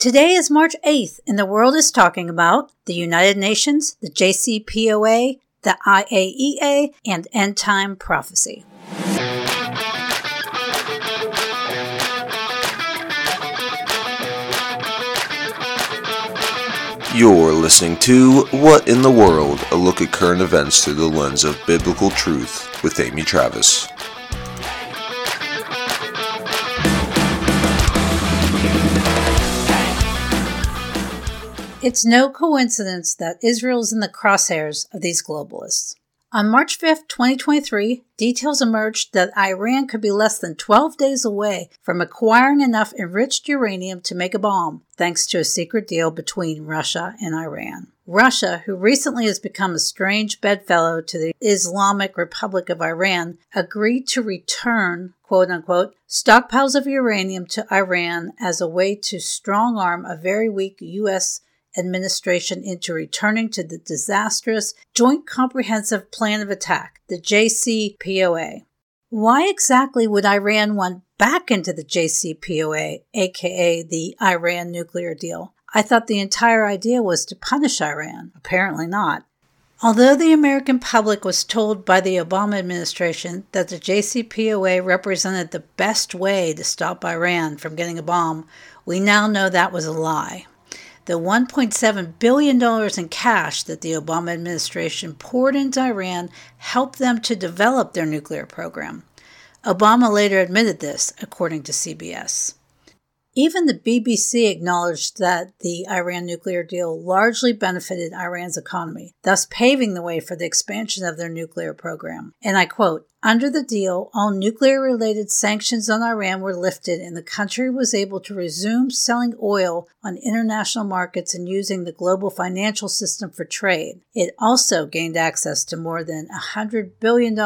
Today is March 8th, and the world is talking about the United Nations, the JCPOA, the IAEA, and end time prophecy. You're listening to What in the World? A look at current events through the lens of biblical truth with Amy Travis. It's no coincidence that Israel is in the crosshairs of these globalists. On March 5, 2023, details emerged that Iran could be less than 12 days away from acquiring enough enriched uranium to make a bomb, thanks to a secret deal between Russia and Iran. Russia, who recently has become a strange bedfellow to the Islamic Republic of Iran, agreed to return, quote unquote, stockpiles of uranium to Iran as a way to strong arm a very weak U.S administration into returning to the disastrous Joint Comprehensive Plan of Attack, the JCPOA. Why exactly would Iran want back into the JCPOA, aka the Iran nuclear deal? I thought the entire idea was to punish Iran. Apparently not. Although the American public was told by the Obama administration that the JCPOA represented the best way to stop Iran from getting a bomb, we now know that was a lie. The $1.7 billion in cash that the Obama administration poured into Iran helped them to develop their nuclear program. Obama later admitted this, according to CBS. Even the BBC acknowledged that the Iran nuclear deal largely benefited Iran's economy, thus paving the way for the expansion of their nuclear program. And I quote Under the deal, all nuclear related sanctions on Iran were lifted, and the country was able to resume selling oil on international markets and using the global financial system for trade. It also gained access to more than $100 billion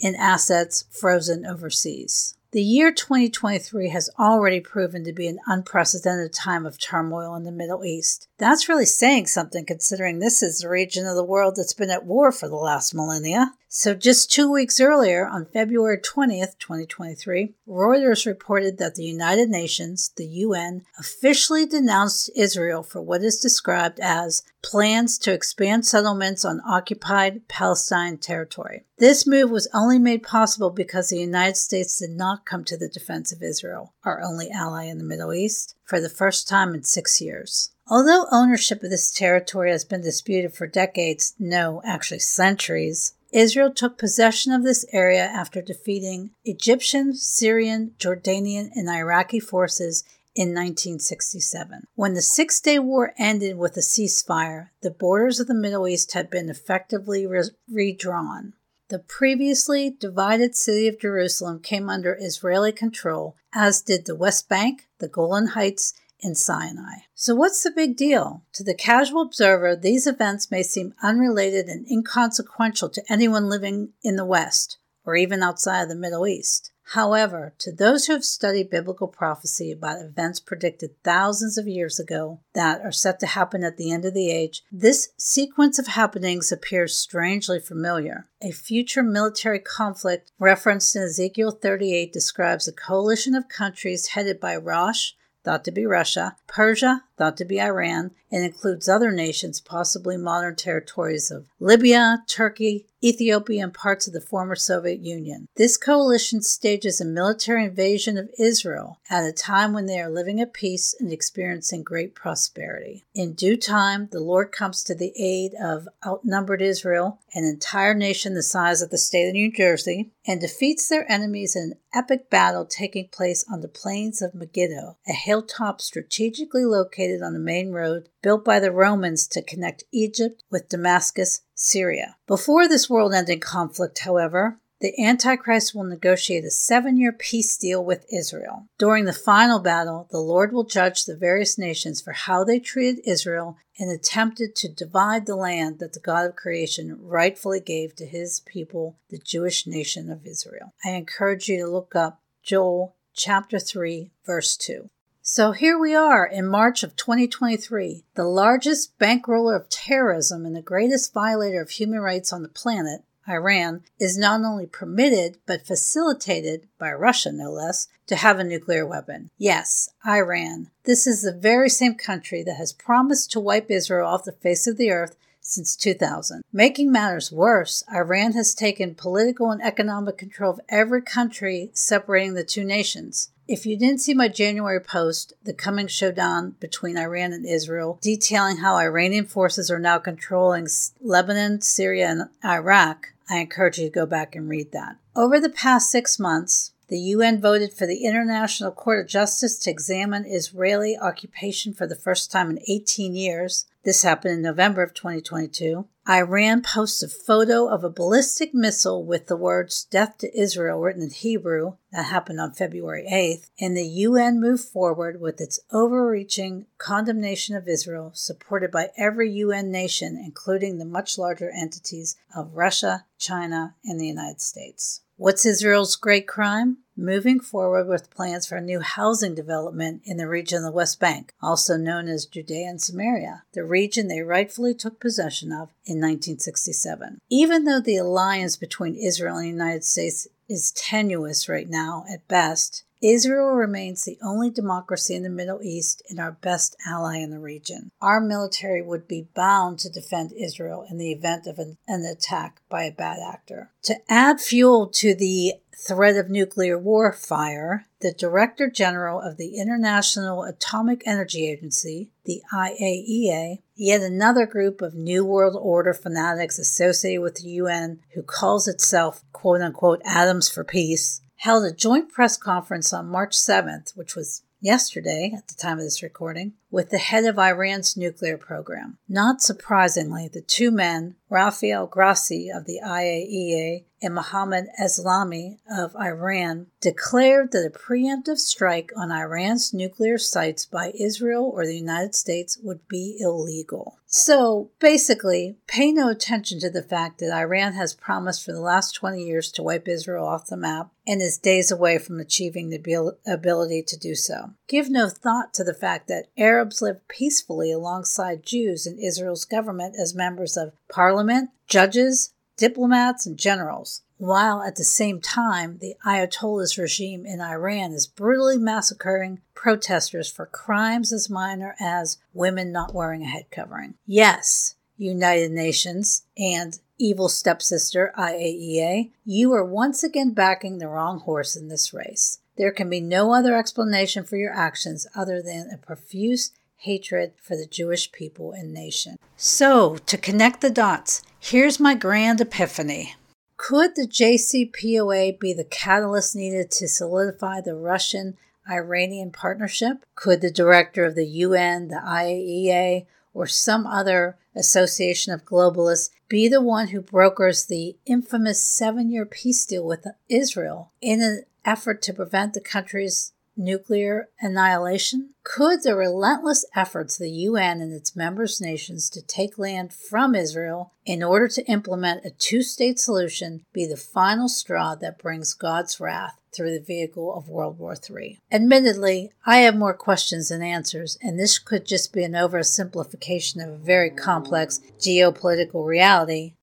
in assets frozen overseas. The year 2023 has already proven to be an unprecedented time of turmoil in the Middle East. That's really saying something considering this is the region of the world that's been at war for the last millennia. So, just two weeks earlier, on February 20th, 2023, Reuters reported that the United Nations, the UN, officially denounced Israel for what is described as plans to expand settlements on occupied Palestine territory. This move was only made possible because the United States did not come to the defense of Israel, our only ally in the Middle East, for the first time in six years. Although ownership of this territory has been disputed for decades, no, actually centuries, Israel took possession of this area after defeating Egyptian, Syrian, Jordanian, and Iraqi forces in 1967. When the Six Day War ended with a ceasefire, the borders of the Middle East had been effectively re- redrawn. The previously divided city of Jerusalem came under Israeli control, as did the West Bank, the Golan Heights, in Sinai. So, what's the big deal? To the casual observer, these events may seem unrelated and inconsequential to anyone living in the West or even outside of the Middle East. However, to those who have studied biblical prophecy about events predicted thousands of years ago that are set to happen at the end of the age, this sequence of happenings appears strangely familiar. A future military conflict referenced in Ezekiel 38 describes a coalition of countries headed by Rosh, thought to be Russia, Persia, thought to be Iran, and includes other nations, possibly modern territories of Libya, Turkey, Ethiopia, and parts of the former Soviet Union. This coalition stages a military invasion of Israel at a time when they are living at peace and experiencing great prosperity. In due time, the Lord comes to the aid of outnumbered Israel, an entire nation the size of the state of New Jersey, and defeats their enemies in an epic battle taking place on the plains of Megiddo, a hilltop strategically located on the main road built by the Romans to connect Egypt with Damascus, Syria. Before this world ending conflict, however, the Antichrist will negotiate a seven year peace deal with Israel. During the final battle, the Lord will judge the various nations for how they treated Israel and attempted to divide the land that the God of creation rightfully gave to his people, the Jewish nation of Israel. I encourage you to look up Joel chapter 3, verse 2. So here we are in March of 2023. The largest bankroller of terrorism and the greatest violator of human rights on the planet, Iran, is not only permitted but facilitated by Russia, no less, to have a nuclear weapon. Yes, Iran. This is the very same country that has promised to wipe Israel off the face of the earth since 2000. Making matters worse, Iran has taken political and economic control of every country separating the two nations. If you didn't see my January post, The Coming Showdown Between Iran and Israel, detailing how Iranian forces are now controlling Lebanon, Syria, and Iraq, I encourage you to go back and read that. Over the past six months, the UN voted for the International Court of Justice to examine Israeli occupation for the first time in 18 years. This happened in November of 2022. Iran posts a photo of a ballistic missile with the words Death to Israel written in Hebrew. That happened on February 8th. And the UN moved forward with its overreaching condemnation of Israel, supported by every UN nation, including the much larger entities of Russia, China, and the United States. What's Israel's great crime? Moving forward with plans for a new housing development in the region of the West Bank, also known as Judea and Samaria, the region they rightfully took possession of in 1967. Even though the alliance between Israel and the United States is tenuous right now at best, Israel remains the only democracy in the Middle East and our best ally in the region. Our military would be bound to defend Israel in the event of an, an, attack by a bad actor. To add fuel to the threat of nuclear warfare, the Director General of the International Atomic Energy Agency, the IAEA, yet another group of New World Order fanatics associated with the UN who calls itself quote unquote Atoms for Peace, held a joint press conference on March 7th, which was yesterday at the time of this recording, with the head of Iran's nuclear program. Not surprisingly, the two men, Rafael Grossi of the IAEA and Mohammad Eslami of Iran, declared that a preemptive strike on Iran's nuclear sites by Israel or the United States would be illegal. So basically, pay no attention to the fact that Iran has promised for the last 20 years to wipe Israel off the map and is days away from achieving the ability to do so. Give no thought to the fact that Arabs live peacefully alongside Jews in Israel's government as members of parliament, judges, diplomats, and generals, while at the same time the Ayatollah's regime in Iran is brutally massacring protesters for crimes as minor as women not wearing a head covering. Yes, United Nations and evil stepsister IAEA, you are once again backing the wrong horse in this race. There can be no other explanation for your actions other than a profuse hatred for the Jewish people and nation. So, to connect the dots, here's my grand epiphany. Could the JCPOA be the catalyst needed to solidify the Russian Iranian partnership? Could the director of the UN, the IAEA, or some other association of globalists be the one who brokers the infamous seven year peace deal with Israel in an effort to prevent the country's nuclear annihilation? Could the relentless efforts of the UN and its member nations to take land from Israel in order to implement a two state solution be the final straw that brings God's wrath through the vehicle of World War III? Admittedly, I have more questions than answers, and this could just be an oversimplification of a very complex geopolitical reality.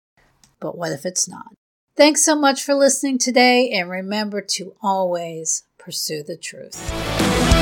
But what if it's not? Thanks so much for listening today, and remember to always pursue the truth.